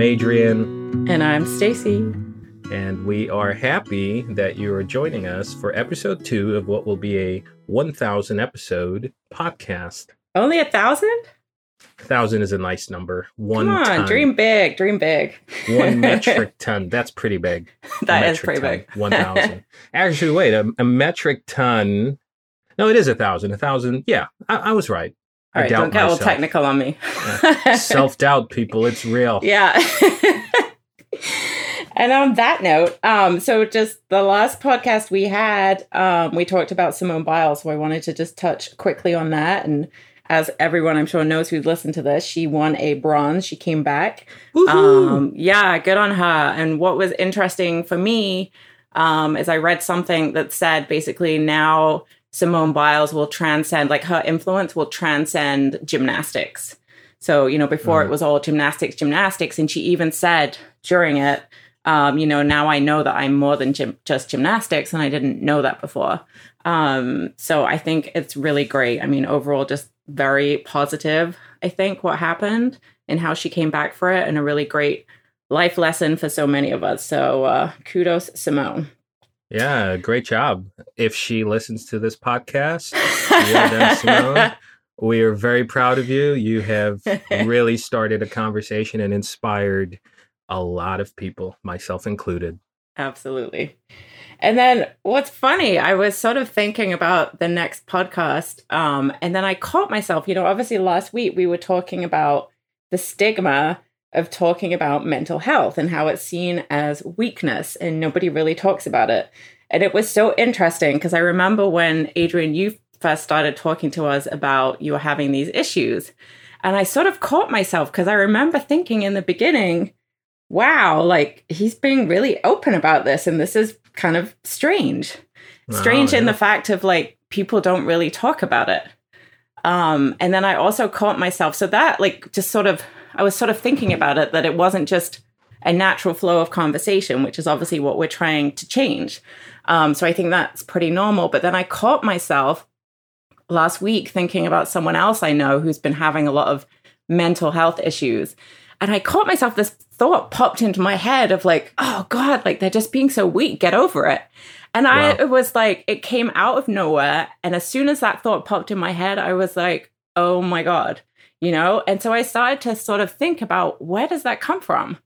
I'm Adrian. And I'm Stacy. And we are happy that you are joining us for episode two of what will be a 1,000 episode podcast. Only a thousand? Thousand is a nice number. One Come on, ton. dream big, dream big. One metric ton. That's pretty big. That is pretty ton. big. 1,000. Actually, wait, a, a metric ton. No, it is a thousand. A thousand. Yeah, I, I was right. All I right, doubt don't get all technical on me. Self doubt, people. It's real. yeah. and on that note, um, so just the last podcast we had, um, we talked about Simone Biles. So I wanted to just touch quickly on that. And as everyone I'm sure knows who's listened to this, she won a bronze. She came back. Um, yeah, good on her. And what was interesting for me um, is I read something that said basically now Simone Biles will transcend, like her influence will transcend gymnastics. So, you know, before Mhm. it was all gymnastics, gymnastics. And she even said during it, um, you know, now I know that I'm more than gym- just gymnastics, and I didn't know that before. Um, so I think it's really great. I mean, overall, just very positive, I think, what happened and how she came back for it, and a really great life lesson for so many of us. So uh, kudos, Simone. Yeah, great job. If she listens to this podcast, Simone. We are very proud of you. You have really started a conversation and inspired a lot of people, myself included. Absolutely. And then what's funny, I was sort of thinking about the next podcast. Um, and then I caught myself, you know, obviously last week we were talking about the stigma of talking about mental health and how it's seen as weakness and nobody really talks about it. And it was so interesting because I remember when Adrian, you first started talking to us about you were having these issues. And I sort of caught myself because I remember thinking in the beginning, wow, like he's being really open about this. And this is kind of strange. Strange Oh, in the fact of like people don't really talk about it. Um, and then I also caught myself. So that like just sort of, I was sort of thinking about it that it wasn't just a natural flow of conversation, which is obviously what we're trying to change. Um, so I think that's pretty normal. But then I caught myself last week thinking about someone else I know who's been having a lot of mental health issues. And I caught myself, this thought popped into my head of like, oh God, like they're just being so weak, get over it. And I Wow. it was like, it came out of nowhere. And as soon as that thought popped in my head, I was like, oh my God, you know? And so I started to sort of think about where does that come from?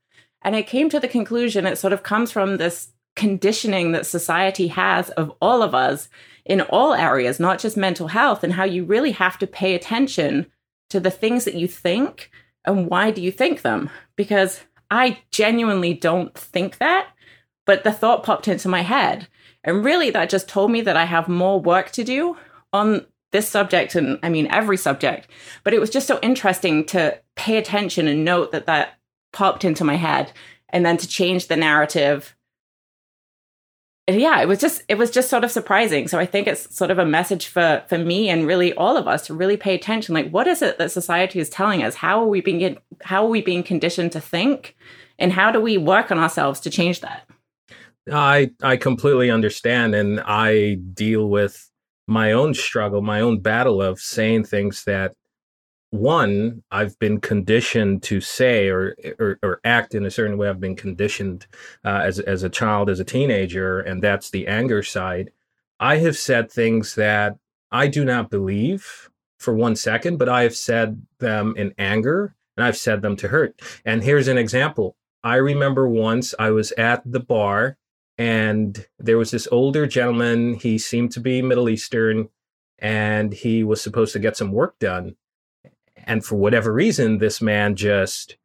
And I came to the conclusion it sort of comes from this conditioning that society has of all of us in all areas, not just mental health, and how you really have to pay attention to the things that you think and why do you think them? Because I genuinely don't think that, but the thought popped into my head. And really, that just told me that I have more work to do on this subject and I mean, every subject. But it was just so interesting to pay attention and note that that popped into my head and then to change the narrative. And yeah it was just it was just sort of surprising. So i think it's sort of a message for for me and really all of us to really pay attention. Like what is it that society is telling us? How are we being how are we being conditioned to think? And how do we work on ourselves to change that? I I completely understand, and I deal with my own struggle, my own battle of saying things that one I've been conditioned to say or or, or act in a certain way. I've been conditioned uh, as as a child, as a teenager, and that's the anger side. I have said things that I do not believe for one second, but I have said them in anger, and I've said them to hurt. And here's an example. I remember once I was at the bar and there was this older gentleman. He seemed to be Middle Eastern and he was supposed to get some work done. And for whatever reason, this man just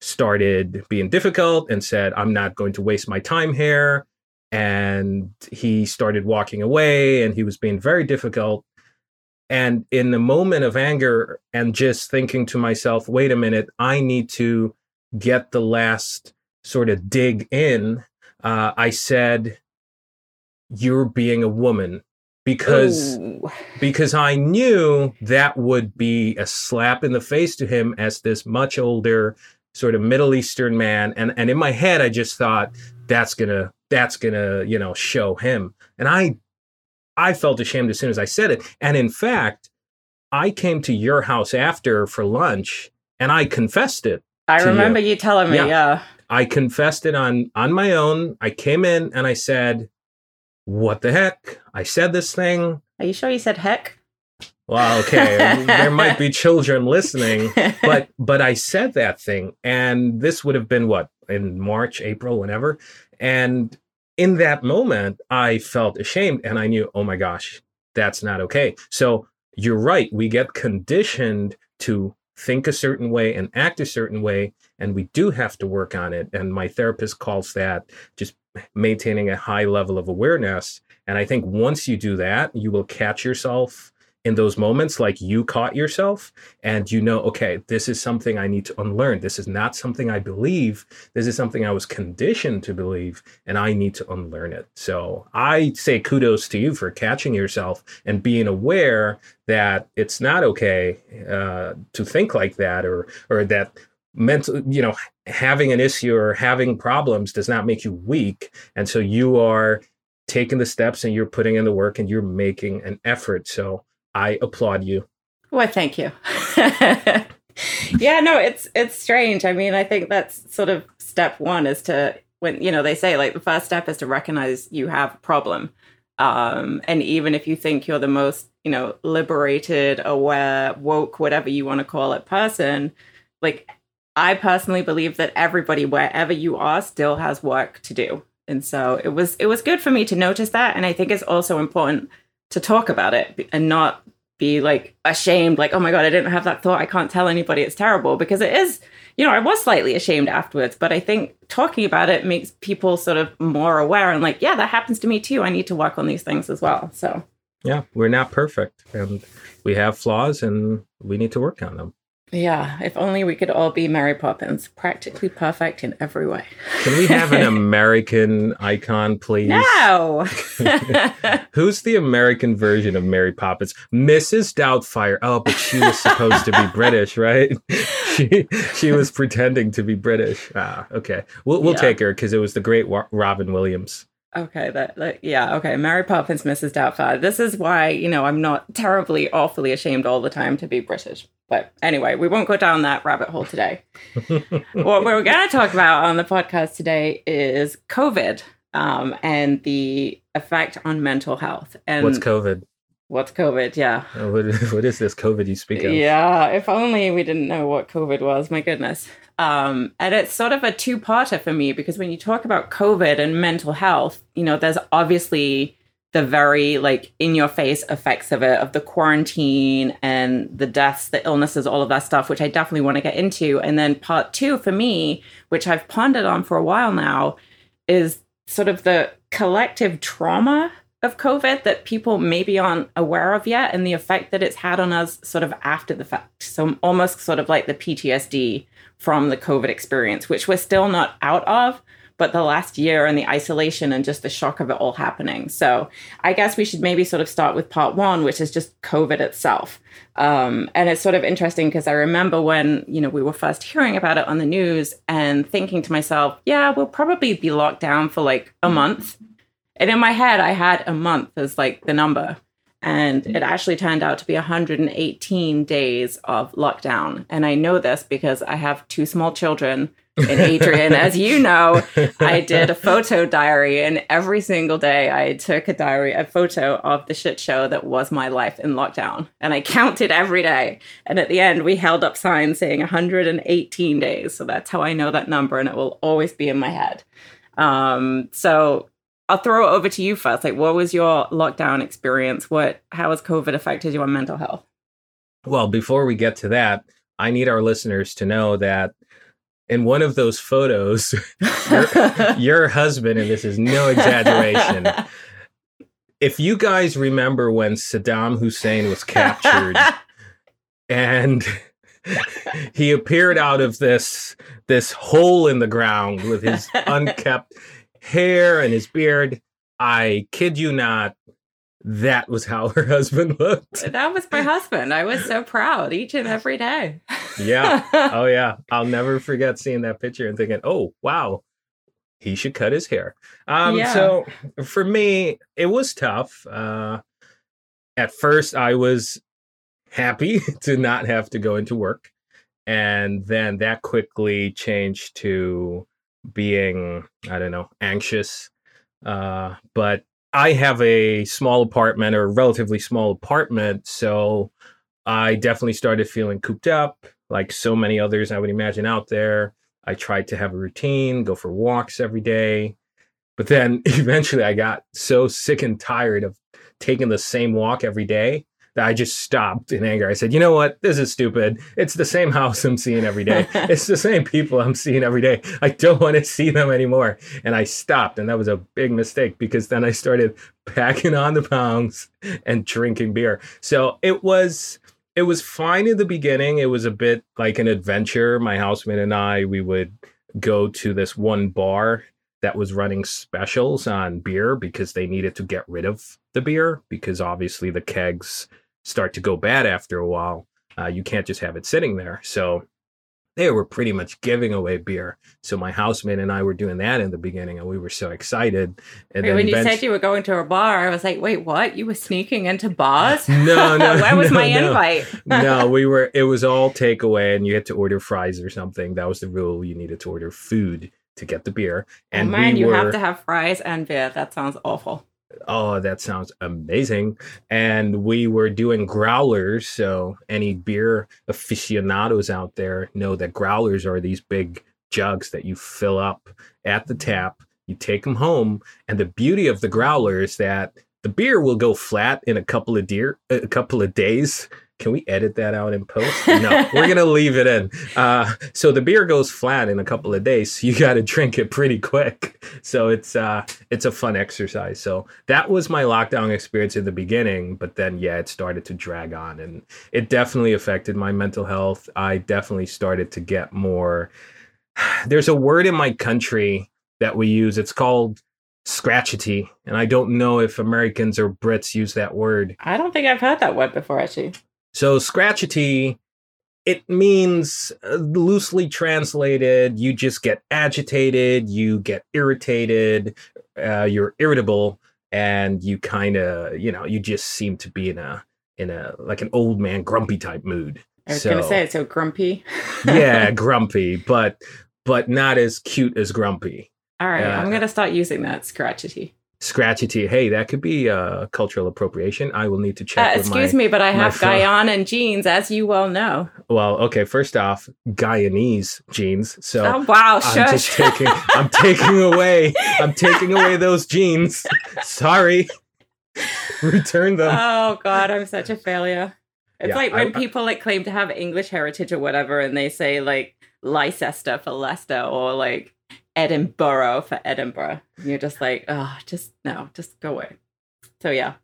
started being difficult and said, I'm not going to waste my time here. And he started walking away and he was being very difficult. And in the moment of anger and just thinking to myself, wait a minute, I need to get the last sort of dig in uh, I said, "You're being a woman," because Ooh. because I knew that would be a slap in the face to him as this much older sort of Middle Eastern man, and and in my head I just thought that's gonna that's gonna you know show him, and I I felt ashamed as soon as I said it, and in fact I came to your house after for lunch and I confessed it I remember you. you. telling me, yeah. yeah. I confessed it on on my own. I came in and I said, "What the heck? I said this thing." Are you sure you said heck? Well, okay, there might be children listening, but but I said that thing, and this would have been what in March, April, whenever, and in that moment, I felt ashamed, and I knew, oh my gosh, that's not okay. So you're right, we get conditioned to think a certain way and act a certain way, and we do have to work on it. And my therapist calls that just maintaining a high level of awareness. And I think once you do that, you will catch yourself in those moments like you caught yourself and you know okay this is something i need to unlearn. This is not something i believe. This is something i was conditioned to believe and i need to unlearn it. So i say kudos to you for catching yourself and being aware that it's not okay uh, to think like that or or that mental you know having an issue or having problems does not make you weak. And so you are taking the steps and you're putting in the work and you're making an effort. So I applaud you. Well, thank you. yeah, no, it's it's strange. I mean, I think that's sort of step one is to when you know they say like the first step is to recognize you have a problem. Um, and even if you think you're the most, you know, liberated, aware, woke, whatever you want to call it person, like I personally believe that everybody, wherever you are, still has work to do. And so it was it was good for me to notice that. And I think it's also important to talk about it and not be like ashamed like oh my god i didn't have that thought. I can't tell anybody. It's terrible. Because it is you know i was slightly ashamed afterwards but i think talking about it makes people sort of more aware and like yeah that happens to me too. I need to work on these things as well. So. Yeah we're not perfect and we have flaws and we need to work on them yeah, if only we could all be Mary Poppins, practically perfect in every way. Can we have an American icon, please? No. Who's the American version of Mary Poppins? Mrs. Doubtfire. Oh, but she was supposed to be British, right? she she was pretending to be British. Ah, okay. We'll we'll yeah. take her because it was the great Robin Williams. Okay, that, that, yeah, okay. Mary Poppins, Mrs. Doubtfire. This is why you know I'm not terribly, awfully ashamed all the time to be British. But anyway, we won't go down that rabbit hole today. what we're going to talk about on the podcast today is COVID um, and the effect on mental health. And what's COVID? What's COVID? Yeah. Uh, what, what is this COVID you speak of? Yeah, if only we didn't know what COVID was. My goodness. Um, and it's sort of a two parter for me because when you talk about COVID and mental health, you know, there's obviously the very like in your face effects of it, of the quarantine and the deaths, the illnesses, all of that stuff, which I definitely want to get into. And then part two for me, which I've pondered on for a while now, is sort of the collective trauma of COVID that people maybe aren't aware of yet and the effect that it's had on us sort of after the fact. So almost sort of like the PTSD from the COVID experience, which we're still not out of, but the last year and the isolation and just the shock of it all happening. So I guess we should maybe sort of start with part one, which is just COVID itself. Um, and it's sort of interesting because I remember when, you know, we were first hearing about it on the news and thinking to myself, yeah, we'll probably be locked down for like a month and in my head, I had a month as like the number. And it actually turned out to be 118 days of lockdown. And I know this because I have two small children. And Adrian, as you know, I did a photo diary, and every single day I took a diary, a photo of the shit show that was my life in lockdown. And I counted every day. And at the end, we held up signs saying 118 days. So that's how I know that number, and it will always be in my head. Um, so I'll throw it over to you first. Like, what was your lockdown experience? What, how has COVID affected your mental health? Well, before we get to that, I need our listeners to know that in one of those photos, your, your husband, and this is no exaggeration, if you guys remember when Saddam Hussein was captured and he appeared out of this this hole in the ground with his unkept hair and his beard. I kid you not, that was how her husband looked. That was my husband. I was so proud each and every day. yeah. Oh, yeah. I'll never forget seeing that picture and thinking, oh, wow, he should cut his hair. Um, yeah. So for me, it was tough. Uh, at first, I was happy to not have to go into work. and then that quickly changed to being I don't know anxious. Uh, but I have a small apartment or a relatively small apartment, so I definitely started feeling cooped up, like so many others I would imagine out there. I tried to have a routine, go for walks every day. But then eventually I got so sick and tired of taking the same walk every day I just stopped in anger. I said, you know what? This is stupid. It's the same house I'm seeing every day. it's the same people I'm seeing every day. I don't want to see them anymore. And I stopped. And that was a big mistake because then I started packing on the pounds and drinking beer. So it was it was fine in the beginning. It was a bit like an adventure. My housemate and I, we would go to this one bar that was running specials on beer because they needed to get rid of the beer because obviously the kegs start to go bad after a while. Uh, you can't just have it sitting there. So they were pretty much giving away beer. So my housemate and I were doing that in the beginning, and we were so excited. And wait, then when you said you were going to a bar, I was like, wait, what? You were sneaking into bars? no, no, Where was no, my no. invite? no, we were. It was all takeaway, and you had to order fries or something. That was the rule. You needed to order food to get the beer. And oh, man, we you were, have to have fries and beer. That sounds awful. Oh, that sounds amazing. And we were doing growlers. So, any beer aficionados out there know that growlers are these big jugs that you fill up at the tap. You take them home. And the beauty of the growler is that the beer will go flat in a couple of deer, a couple of days. Can we edit that out in post? No, we're gonna leave it in. Uh, so the beer goes flat in a couple of days. So you got to drink it pretty quick. So it's uh, it's a fun exercise. So that was my lockdown experience in the beginning, but then yeah, it started to drag on, and it definitely affected my mental health. I definitely started to get more. There's a word in my country that we use. It's called scratchety, and I don't know if Americans or Brits use that word. I don't think I've heard that word before, actually. So scratchety, it means uh, loosely translated, you just get agitated, you get irritated, uh, you're irritable, and you kind of, you know, you just seem to be in a in a like an old man grumpy type mood. I was So- going to say it's so grumpy. yeah, grumpy, but but not as cute as grumpy. All right, Uh, I'm going to start using that scratchety. Scratchety, hey, that could be uh, cultural appropriation. I will need to Uh, check. with excuse my, me, but I have phone. Guyana genes, as you well know. Well, okay. First off, Guyanese jeans. So oh, wow, I'm just taking I'm taking away I'm taking away those jeans. Sorry. Return them. oh, God, I'm such a failure. It's Yeah, like I- when people like claim to have English heritage or whatever, and they say like Leicester for Leicester or like Edinburgh for Edinburgh. And you're just like, oh, just no, just go away. So yeah,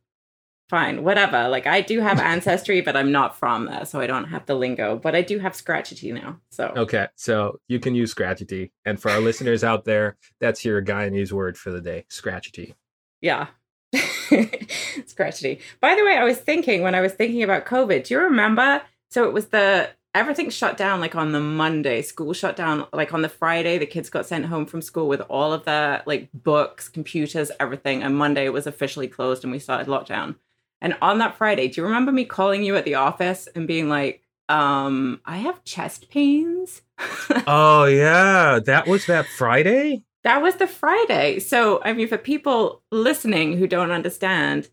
fine, whatever. Like I do have ancestry, but I'm not from there, so I don't have the lingo. But I do have scratchety now. So Okay, so you can use scratchety. And for our listeners out there, that's your Guyanese word for the day. Scratchety. yeah. Scratchety. By the way, I was thinking when I was thinking about COVID, do you remember? So it was the everything shut down like on the Monday, school shut down like on the Friday, the kids got sent home from school with all of their like books, computers, everything. And Monday it was officially closed and we started lockdown. And on that Friday, do you remember me calling you at the office and being like, um, I have chest pains? Oh yeah, that was that Friday? That was the Friday. So, I mean, for people listening who don't understand,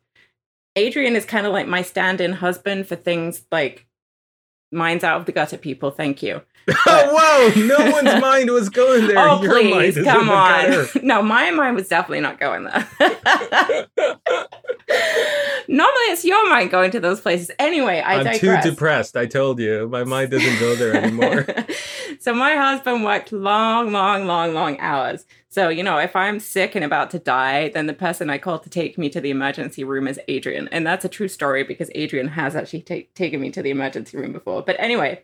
Adrian is kind of like my stand in husband for things like minds out of the gutter people. Thank you. oh whoa, no one's mind was going there. oh, Your mind please, come on. no, my mind was definitely not going there. Normally, it's your mind going to those places. Anyway, I I'm digress. too depressed. I told you. My mind doesn't go there anymore. so my husband worked long, long, long, long hours. So, you know, if I'm sick and about to die, then the person I call to take me to the emergency room is Adrian. And that's a true story because Adrian has actually ta- taken me to the emergency room before. But anyway,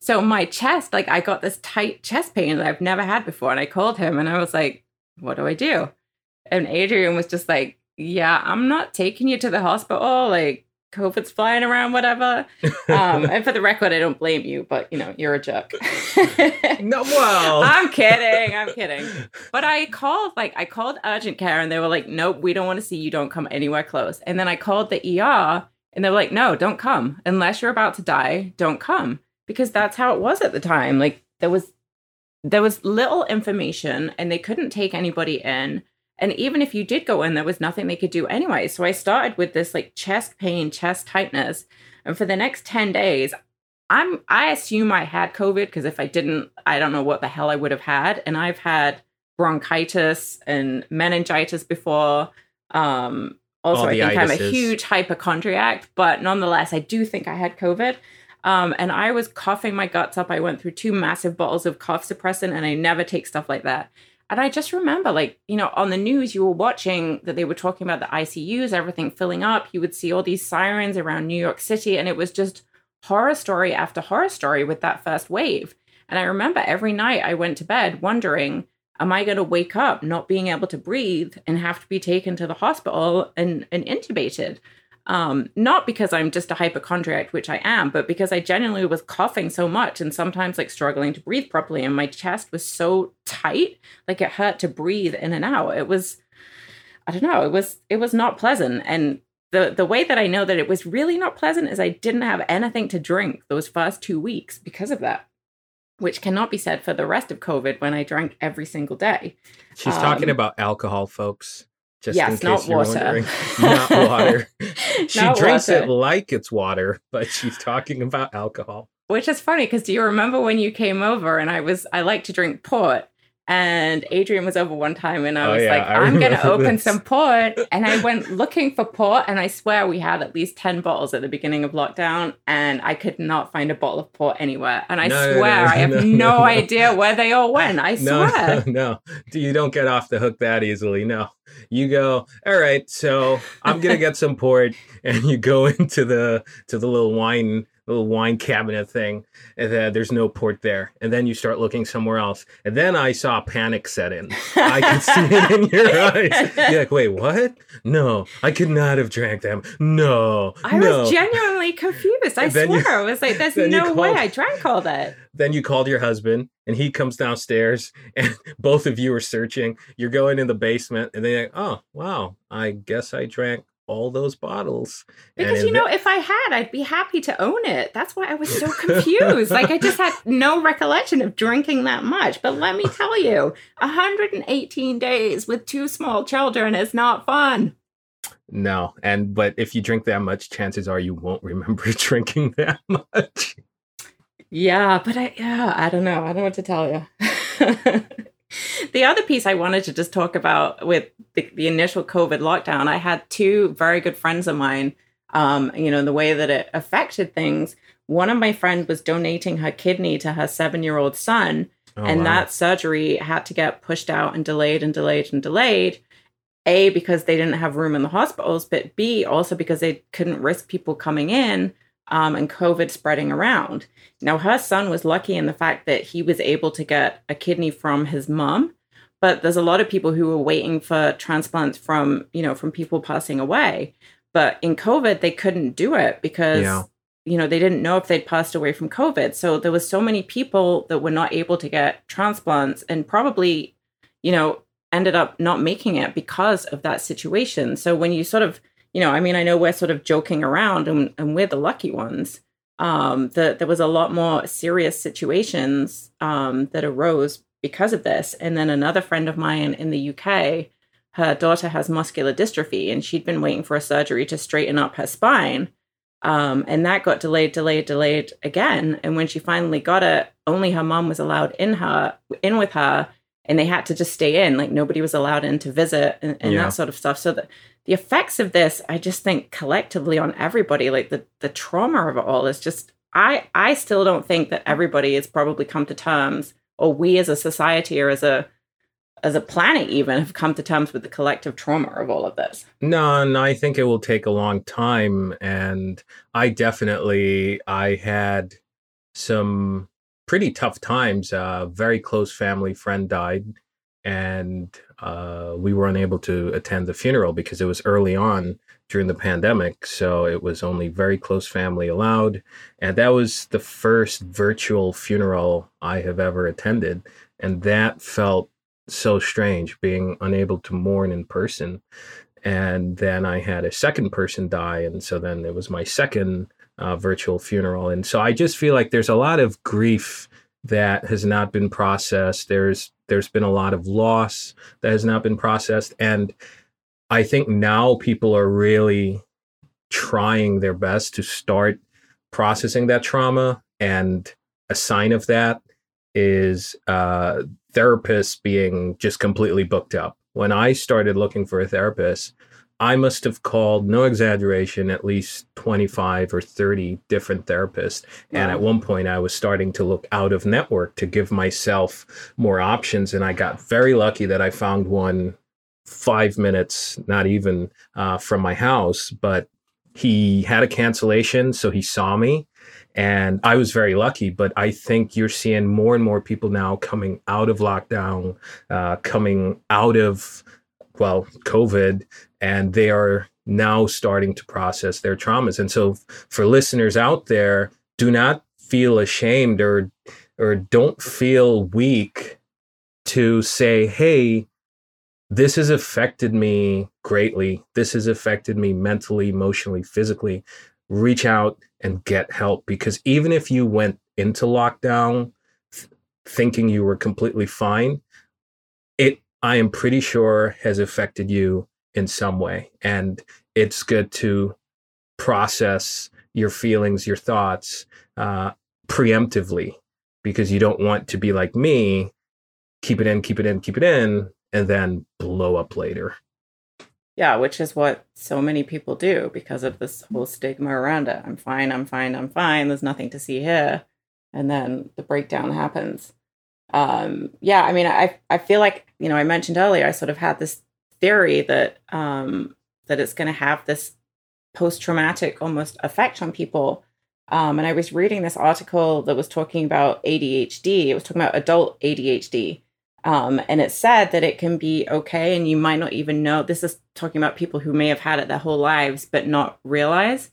so my chest, like I got this tight chest pain that I've never had before. And I called him and I was like, what do I do? And Adrian was just like, yeah, I'm not taking you to the hospital. Like, COVID's flying around, whatever. Um, and for the record, I don't blame you, but you know, you're a jerk. no, well. I'm kidding. I'm kidding. But I called, like, I called urgent care and they were like, nope, we don't want to see you. Don't come anywhere close. And then I called the ER and they were like, no, don't come. Unless you're about to die, don't come. Because that's how it was at the time. Like there was there was little information and they couldn't take anybody in. And even if you did go in, there was nothing they could do anyway. So I started with this like chest pain, chest tightness. And for the next 10 days, I'm I assume I had COVID because if I didn't, I don't know what the hell I would have had. And I've had bronchitis and meningitis before. Um, also, I think I'm a huge hypochondriac, but nonetheless, I do think I had COVID. Um, and I was coughing my guts up. I went through two massive bottles of cough suppressant, and I never take stuff like that. And I just remember, like, you know, on the news, you were watching that they were talking about the ICUs, everything filling up. You would see all these sirens around New York City, and it was just horror story after horror story with that first wave. And I remember every night I went to bed wondering, am I going to wake up not being able to breathe and have to be taken to the hospital and, and intubated? Um, not because I'm just a hypochondriac, which I am, but because I genuinely was coughing so much and sometimes like struggling to breathe properly. And my chest was so tight, like it hurt to breathe in and out. It was, I don't know, it was, it was not pleasant. And the, the way that I know that it was really not pleasant is I didn't have anything to drink those first two weeks because of that which cannot be said for the rest of COVID when I drank every single day. She's um, talking about alcohol, folks. Just yes, not water. not water. she not drinks water. it like it's water, but she's talking about alcohol. Which is funny because do you remember when you came over and I was I like to drink port and Adrian was over one time and I oh, was yeah, like, I I'm going to open this. some port. And I went looking for port. And I swear we had at least 10 bottles at the beginning of lockdown. And I could not find a bottle of port anywhere. And I no, swear, no, no, I have no, idea where they all went. I swear. No, no, you don't get off the hook that easily. No. You go, all right, so I'm going to get some port. And you go into the to the little wine little wine cabinet thing, and there's no port there. And then you start looking somewhere else. And then I saw panic set in. I could see it in your eyes. You're like, wait, what? No, I could not have drank them. No. I no. was genuinely confused. I swear. You, I was like, there's no called, way I drank all that. Then you called your husband and he comes downstairs and both of you are searching. You're going in the basement and they're like, oh, wow, I guess I drank all those bottles. Because you know, if I had, I'd be happy to own it. That's why I was so confused. like I just had no recollection of drinking that much. But let me tell you, 118 days with two small children is not fun. No, and but if you drink that much, chances are you won't remember drinking that much. Yeah, but I yeah, I don't know. I don't know what to tell you. the other piece I wanted to just talk about with the, the, initial COVID lockdown, I had two very good friends of mine. Um, you know, the way that it affected things. One of my friends was donating her kidney to her seven year old son, oh, and wow. that surgery had to get pushed out and delayed and delayed and delayed. A, because they didn't have room in the hospitals, but B, also because they couldn't risk people coming in um, and COVID spreading around. Now, her son was lucky in the fact that he was able to get a kidney from his mom, but there's a lot of people who were waiting for transplants from, you know, from people passing away. But in COVID, they couldn't do it because, yeah. you know, they didn't know if they'd passed away from COVID. So there was so many people that were not able to get transplants and probably, you know, ended up not making it because of that situation. So when you sort of you know, I mean, I know we're sort of joking around and, and we're the lucky ones. Um, that there was a lot more serious situations um, that arose because of this. And then another friend of mine in the UK, her daughter has muscular dystrophy, and she'd been waiting for a surgery to straighten up her spine. Um, and that got delayed, delayed, delayed again. And when she finally got it, only her mom was allowed in her in with her, and they had to just stay in. Like nobody was allowed in to visit and, and yeah. that sort of stuff. So the, the effects of this, I just think collectively on everybody, like the the trauma of it all is just I I still don't think that everybody has probably come to terms, or we as a society or as a as a planet even have come to terms with the collective trauma of all of this. No, and I think it will take a long time. And I definitely I had some pretty tough times. A very close family friend died, and uh, we were unable to attend the funeral because it was early on during the pandemic. So it was only very close family allowed. And that was the first virtual funeral I have ever attended. And that felt so strange being unable to mourn in person. And then I had a second person die. And so then it was my second uh, virtual funeral. And so I just feel like there's a lot of grief that has not been processed. There's there's been a lot of loss that has not been processed, and I think now people are really trying their best to start processing that trauma. And a sign of that is uh, therapists being just completely booked up. When I started looking for a therapist, I must have called, no exaggeration, at least 25 or 30 different therapists. Wow. And at one point, I was starting to look out of network to give myself more options. And I got very lucky that I found one five minutes, not even uh, from my house, but he had a cancellation. So he saw me. And I was very lucky, but I think you're seeing more and more people now coming out of lockdown, uh, coming out of well, COVID, and they are now starting to process their traumas. And so, for listeners out there, do not feel ashamed or or don't feel weak to say, "Hey, this has affected me greatly. This has affected me mentally, emotionally, physically." Reach out and get help because even if you went into lockdown th- thinking you were completely fine, I am pretty sure has affected you in some way. And it's good to process your feelings, your thoughts uh, preemptively because you don't want to be like me, keep it in, keep it in, keep it in, and then blow up later. Yeah, which is what so many people do because of this whole stigma around it. I'm fine, I'm fine, I'm fine. There's nothing to see here. And then the breakdown happens um, yeah, I mean, I I feel like you know I mentioned earlier I sort of had this theory that um, that it's going to have this post traumatic almost effect on people. Um, and I was reading this article that was talking about ADHD. It was talking about adult ADHD. Um, and it said that it can be okay, and you might not even know. This is talking about people who may have had it their whole lives, but not realize.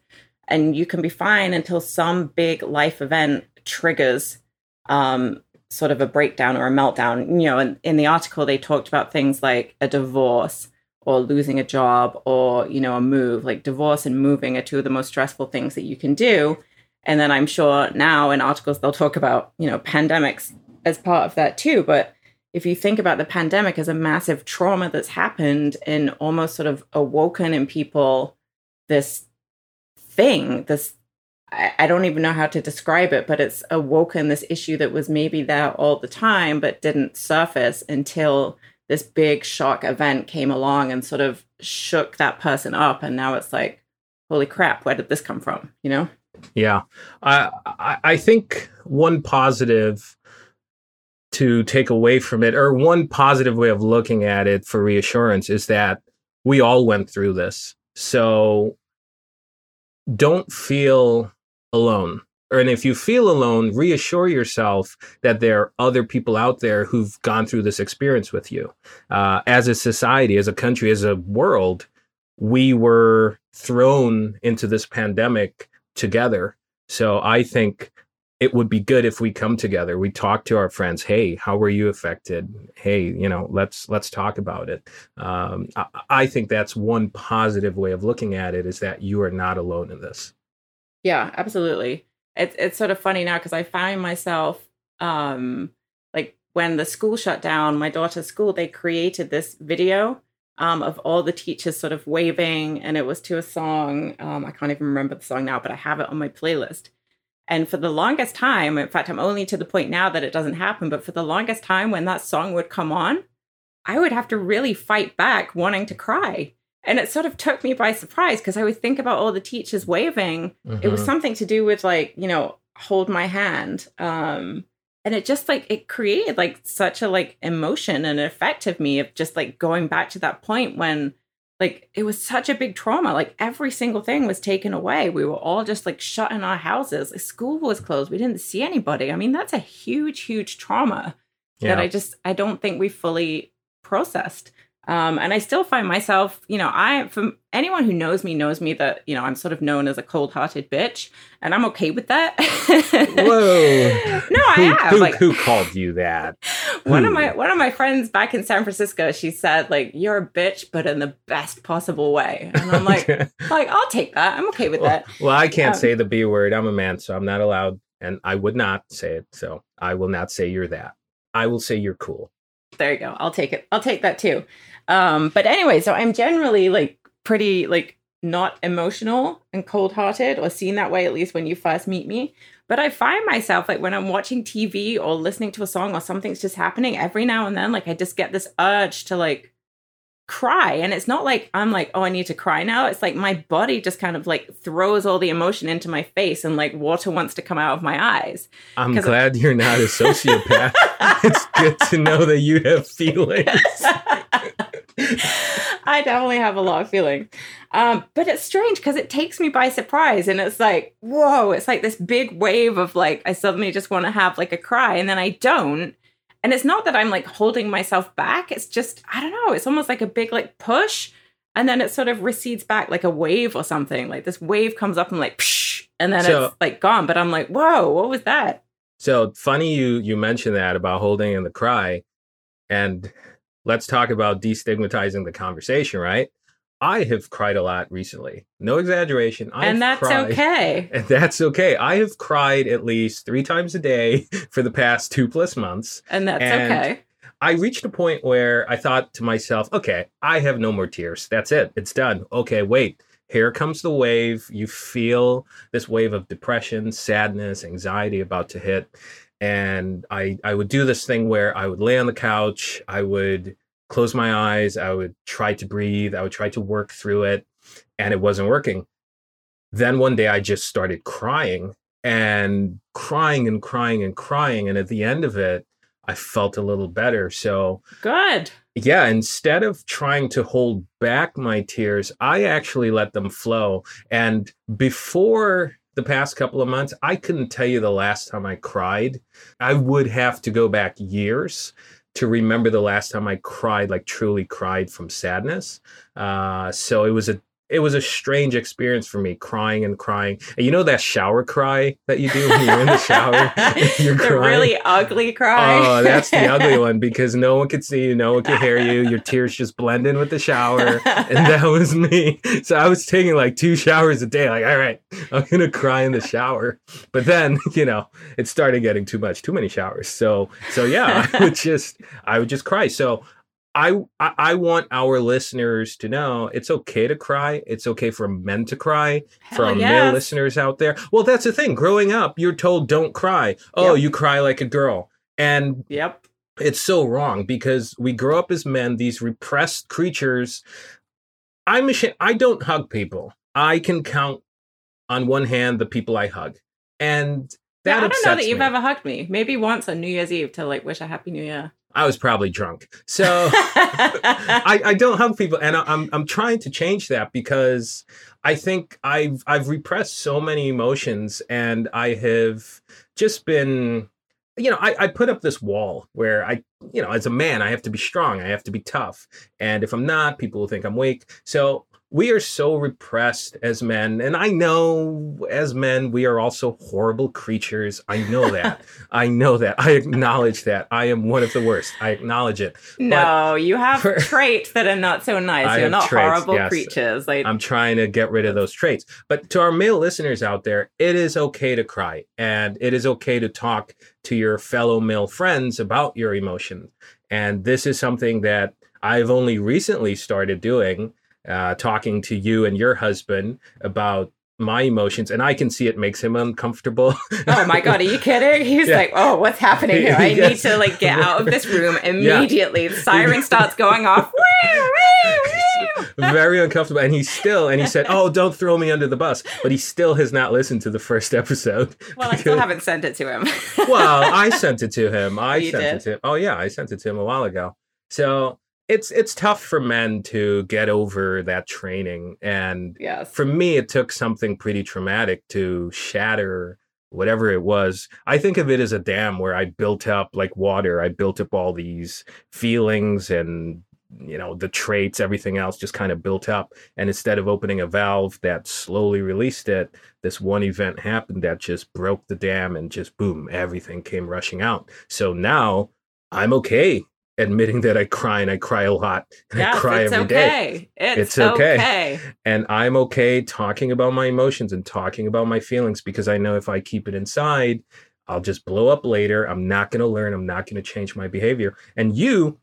And you can be fine until some big life event triggers um, sort of a breakdown or a meltdown. You know, in, in the article, they talked about things like a divorce or losing a job or, you know, a move. Like divorce and moving are two of the most stressful things that you can do. And then I'm sure now in articles they'll talk about, you know, pandemics as part of that too. But if you think about the pandemic as a massive trauma that's happened and almost sort of awoken in people this thing, this I, don't even know how to describe it, but it's awoken this issue that was maybe there all the time, but didn't surface until this big shock event came along and sort of shook that person up. And now it's like, holy crap, where did this come from? You know? Yeah. I, I, I think one positive to take away from it, or one positive way of looking at it for reassurance, is that we all went through this. So don't feel alone. And if you feel alone, reassure yourself that there are other people out there who've gone through this experience with you. Uh, as a society, as a country, as a world, we were thrown into this pandemic together. So I think it would be good if we come together we talk to our friends hey how were you affected hey you know let's let's talk about it um, I, I, think that's one positive way of looking at it is that you are not alone in this yeah, absolutely. It's it's sort of funny now because I find myself um like when the school shut down, my daughter's school, they created this video um, of all the teachers sort of waving, and it was to a song. Um, I can't even remember the song now, but I have it on my playlist. And for the longest time, in fact, I'm only to the point now that it doesn't happen, but for the longest time, when that song would come on, I would have to really fight back wanting to cry and it sort of took me by surprise because I would think about all the teachers waving. Mm-hmm. It was mm-hmm. something to do with like, you know, hold my hand. Um, and it just like it created like such a like emotion and effect of me of just like going back to that point when like it was such a big trauma. Like every single thing was taken away. We were all just like shut in our houses. Like, school was closed. We didn't see anybody. I mean, that's a huge, huge trauma yeah. that I just I don't think we fully processed. Um, and I still find myself, you know, I, from anyone who knows me, knows me that, you know, I'm sort of known as a cold hearted bitch, and I'm okay with that. Whoa. no, I who, have. Who, like, who called you that? one of my one of my friends back in San Francisco, she said like you're a bitch, but in the best possible way. And I'm like, like I'll take that. I'm okay with well, that. Well, I can't um, say the B word. I'm a man, so I'm not allowed, and I would not say it. So I will not say you're that. I will say you're cool. There you go. I'll take it. I'll take that too. Um, but anyway, so I'm generally like pretty like not emotional and cold hearted or seen that way at least when you first meet me. But I find myself like when I'm watching TV or listening to a song or something's just happening every now and then, like I just get this urge to like cry. And it's not like I'm like, oh, I need to cry now. It's like my body just kind of like throws all the emotion into my face and like water wants to come out of my eyes. I'm glad you're not a sociopath. it's good to know that you have feelings. I definitely have a lot of feeling. Um, but it's strange because it takes me by surprise and it's like, whoa, it's like this big wave of like, I suddenly just want to have like a cry and then I don't. And it's not that I'm like holding myself back. It's just, I don't know, it's almost like a big like push. And then it sort of recedes back like a wave or something. Like this wave comes up and like, psh, and then so, it's like gone. But I'm like, whoa, what was that? So funny you you mentioned that about holding in the cry. And let's talk about destigmatizing the conversation, right? I have cried a lot recently. No exaggeration. I've and that's cried, okay. And that's okay. I have cried at least three times a day for the past two plus months. And that's and okay. I reached a point where I thought to myself, okay, I have no more tears. That's it. It's done. Okay, wait. Here comes the wave. You feel this wave of depression, sadness, anxiety about to hit. And I I would do this thing where I would lay on the couch, I would close my eyes, I would try to breathe, I would try to work through it, and it wasn't working. Then one day I just started crying and crying and crying and crying. And at the end of it, I felt a little better. So good. Yeah, instead of trying to hold back my tears, I actually let them flow. And before the past couple of months, I couldn't tell you the last time I cried. I would have to go back years to remember the last time I cried, like truly cried from sadness. Uh, so it was a it was a strange experience for me crying and crying. And you know that shower cry that you do when you're in the shower? you're the crying? really ugly cry. Oh, that's the ugly one because no one could see you, no one could hear you. Your tears just blend in with the shower. And that was me. So I was taking like two showers a day, like, all right, I'm going to cry in the shower. But then, you know, it started getting too much, too many showers. So, so yeah, I would just, I would just cry. So I I want our listeners to know it's okay to cry. It's okay for men to cry. Hell for our yes. male listeners out there. Well, that's the thing. Growing up, you're told don't cry. Oh, yep. you cry like a girl. And yep. It's so wrong because we grow up as men, these repressed creatures. I'm ashamed. I don't hug people. I can count on one hand the people I hug. And that yeah, I don't know that you've ever hugged me. Maybe once on New Year's Eve to like wish a happy new year. I was probably drunk. So I, I, don't hug people, and I'm I'm trying to change that because I think I've I've repressed so many emotions, and I have just been, you know, I, I put up this wall where I, you know, as a man, I have to be strong, I have to be tough, and if I'm not, people will think I'm weak. So we are so repressed as men and i know as men we are also horrible creatures. I know that. I know that. I acknowledge that. I am one of the worst. I acknowledge it. No but you have traits that are not so nice. I you're not traits, horrible yes. creatures. Like i'm trying to get rid of those traits. But to our male listeners out there it is okay to cry and it is okay to talk to your fellow male friends about your emotions. And this is something that i've only recently started doing uh, talking to you and your husband about my emotions and I can see it makes him uncomfortable. oh my god, are you kidding? He's yeah. like, "Oh, what's happening here? I yes. need to like get out of this room immediately." Yeah. The siren starts going off. Very uncomfortable and he's still and he said, "Oh, don't throw me under the bus." But he still has not listened to the first episode. Well, I still haven't sent it to him. well, I sent it to him. I you sent did? it to him. Oh yeah, I sent it to him a while ago. So it's it's tough for men to get over that training and yes. for me it took something pretty traumatic to shatter whatever it was. I think of it as a dam where i built up like water. I built up all these feelings and you know the traits everything else just kind of built up. And instead of opening a valve that slowly released it this one event happened that just broke the dam and just boom everything came rushing out. So now I'm okay admitting that I cry and I cry a lot and yes, I cry every day. it's every okay. day. It's, It's okay. okay. And I'm okay talking about my emotions and talking about my feelings because I know if I keep it inside, I'll just blow up later. I'm not going to learn. I'm not going to change my behavior. And you,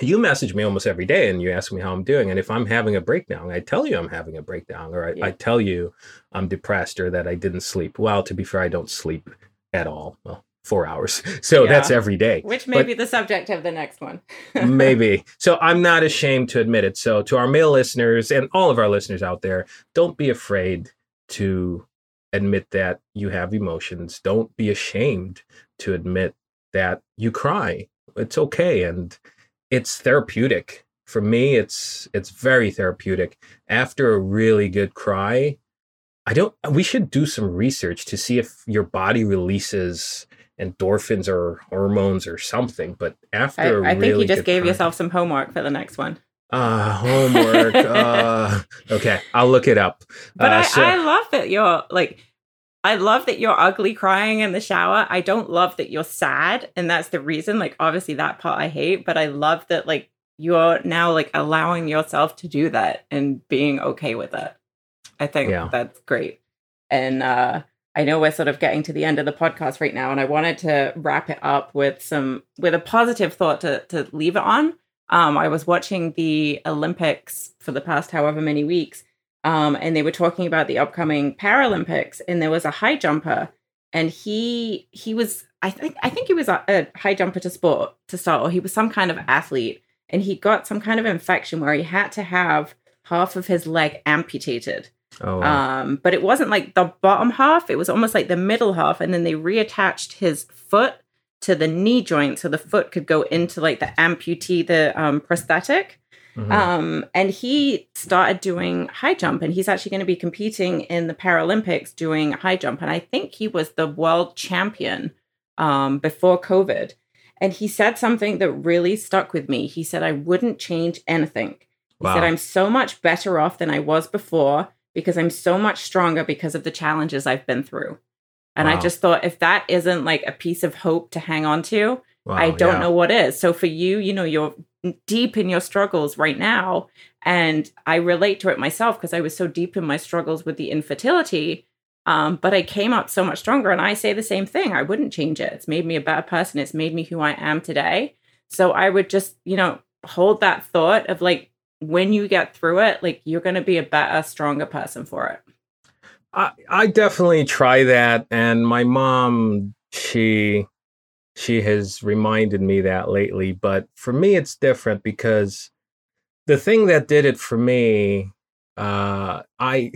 you message me almost every day and you ask me how I'm doing. And if I'm having a breakdown, I tell you I'm having a breakdown, or I, Yeah. I tell you I'm depressed or that I didn't sleep. Well, to be fair, I don't sleep at all. Well, four hours. So Yeah. that's every day. Which may But- be the subject of the next one. Maybe. So I'm not ashamed to admit it. So to our male listeners and all of our listeners out there, don't be afraid to admit that you have emotions. Don't be ashamed to admit that you cry. It's okay and it's therapeutic. For me, it's it's very therapeutic. After a really good cry, I don't we should do some research to see if your body releases endorphins or hormones or something. But after I, I think really you just gave cry- yourself some homework for the next one. uh homework. uh, okay, I'll look it up. But Uh, I, so- I love that you're like, I love that you're ugly crying in the shower. I don't love that you're sad. And that's the reason. Like, obviously, that part I hate, but I love that, like, you're now like allowing yourself to do that and being okay with it. I think Yeah. that's great. And uh, I know we're sort of getting to the end of the podcast right now, and I wanted to wrap it up with some with a positive thought to to leave it on. Um, I was watching the Olympics for the past however many weeks, um, and they were talking about the upcoming Paralympics, and there was a high jumper, and he he was I think I think he was a, a high jumper to sport to start, or he was some kind of athlete, and he got some kind of infection where he had to have half of his leg amputated. Oh, wow. Um, but it wasn't like the bottom half, it was almost like the middle half, and then they reattached his foot to the knee joint so the foot could go into like the amputee, the um, prosthetic. Mhm. Um, and he started doing high jump, and he's actually going to be competing in the Paralympics doing high jump. And I think he was the world champion um, before COVID. And he said something that really stuck with me. He said, I wouldn't change anything. He wow. said, I'm so much better off than I was before because I'm so much stronger because of the challenges I've been through. And I just thought, if that isn't like a piece of hope to hang on to, Wow, I don't yeah. know what is. So for you, you know, you're deep in your struggles right now. And I relate to it myself because I was so deep in my struggles with the infertility. Um, but I came up so much stronger. And I say the same thing. I wouldn't change it. It's made me a better person. It's made me who I am today. So I would just, you know, hold that thought of like, when you get through it, like you're going to be a better, stronger person for it. I, I definitely try that and my mom she she has reminded me that lately but for me it's different because the thing that did it for me uh i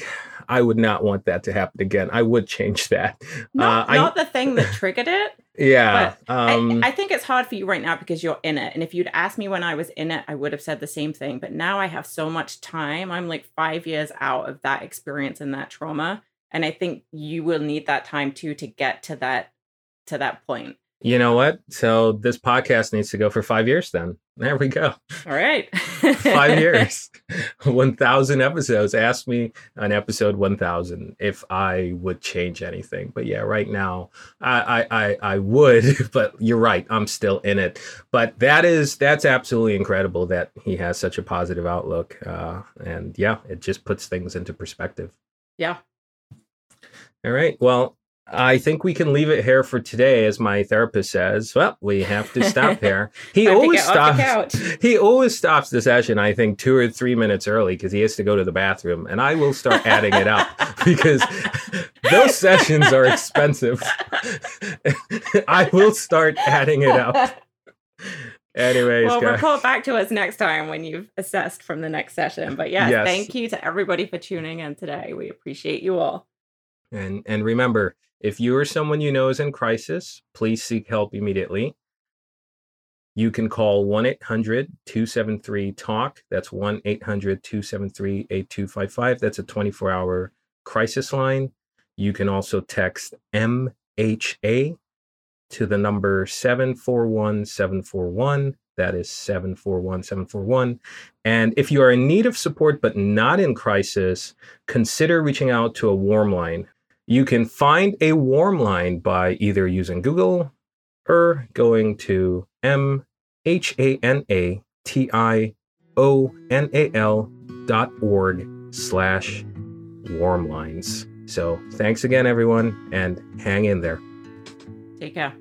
i would not want that to happen again i would change that Not, Uh, I- not the thing that triggered it. yeah I- um I, think it's hard for you right now because you're in it. And if you'd asked me when I was in it, I would have said the same thing. But now I have so much time. I'm like five years out of that experience and that trauma. And I think you will need that time too to get to that to that point. You know what? So this podcast needs to go for five years then. There we go. All right. five years. 1000 episodes. Ask me on episode 1000 if i would change anything. But yeah right now I, I i i would but you're right. I'm still in it. But that is that's absolutely incredible that he has such a positive outlook. Uh and yeah it just puts things into perspective. Yeah. all right. Well I think we can leave it here for today, as my therapist says. Well, we have to stop here. He always get off the stops he always stops the session i think two or three minutes early because he has to go to the bathroom and i will start adding it up because those sessions are expensive i will start adding it up anyways well, guys report back to us next time when you've assessed from the next session. But yes, Yes. thank you to everybody for tuning in today. We appreciate you all. and and remember if you or someone you know is in crisis please seek help immediately. You can call 1-800-273-talk that's 1-800-273-8255 that's a 24-hour crisis line. You can also text mha to the number 741741 that is 741741 and if you are in need of support but not in crisis consider reaching out to a warm line you can find a warm line by either using google or going to M H A N A T I O N A L dot org slash warm lines. So thanks again, everyone, and hang in there. Take care.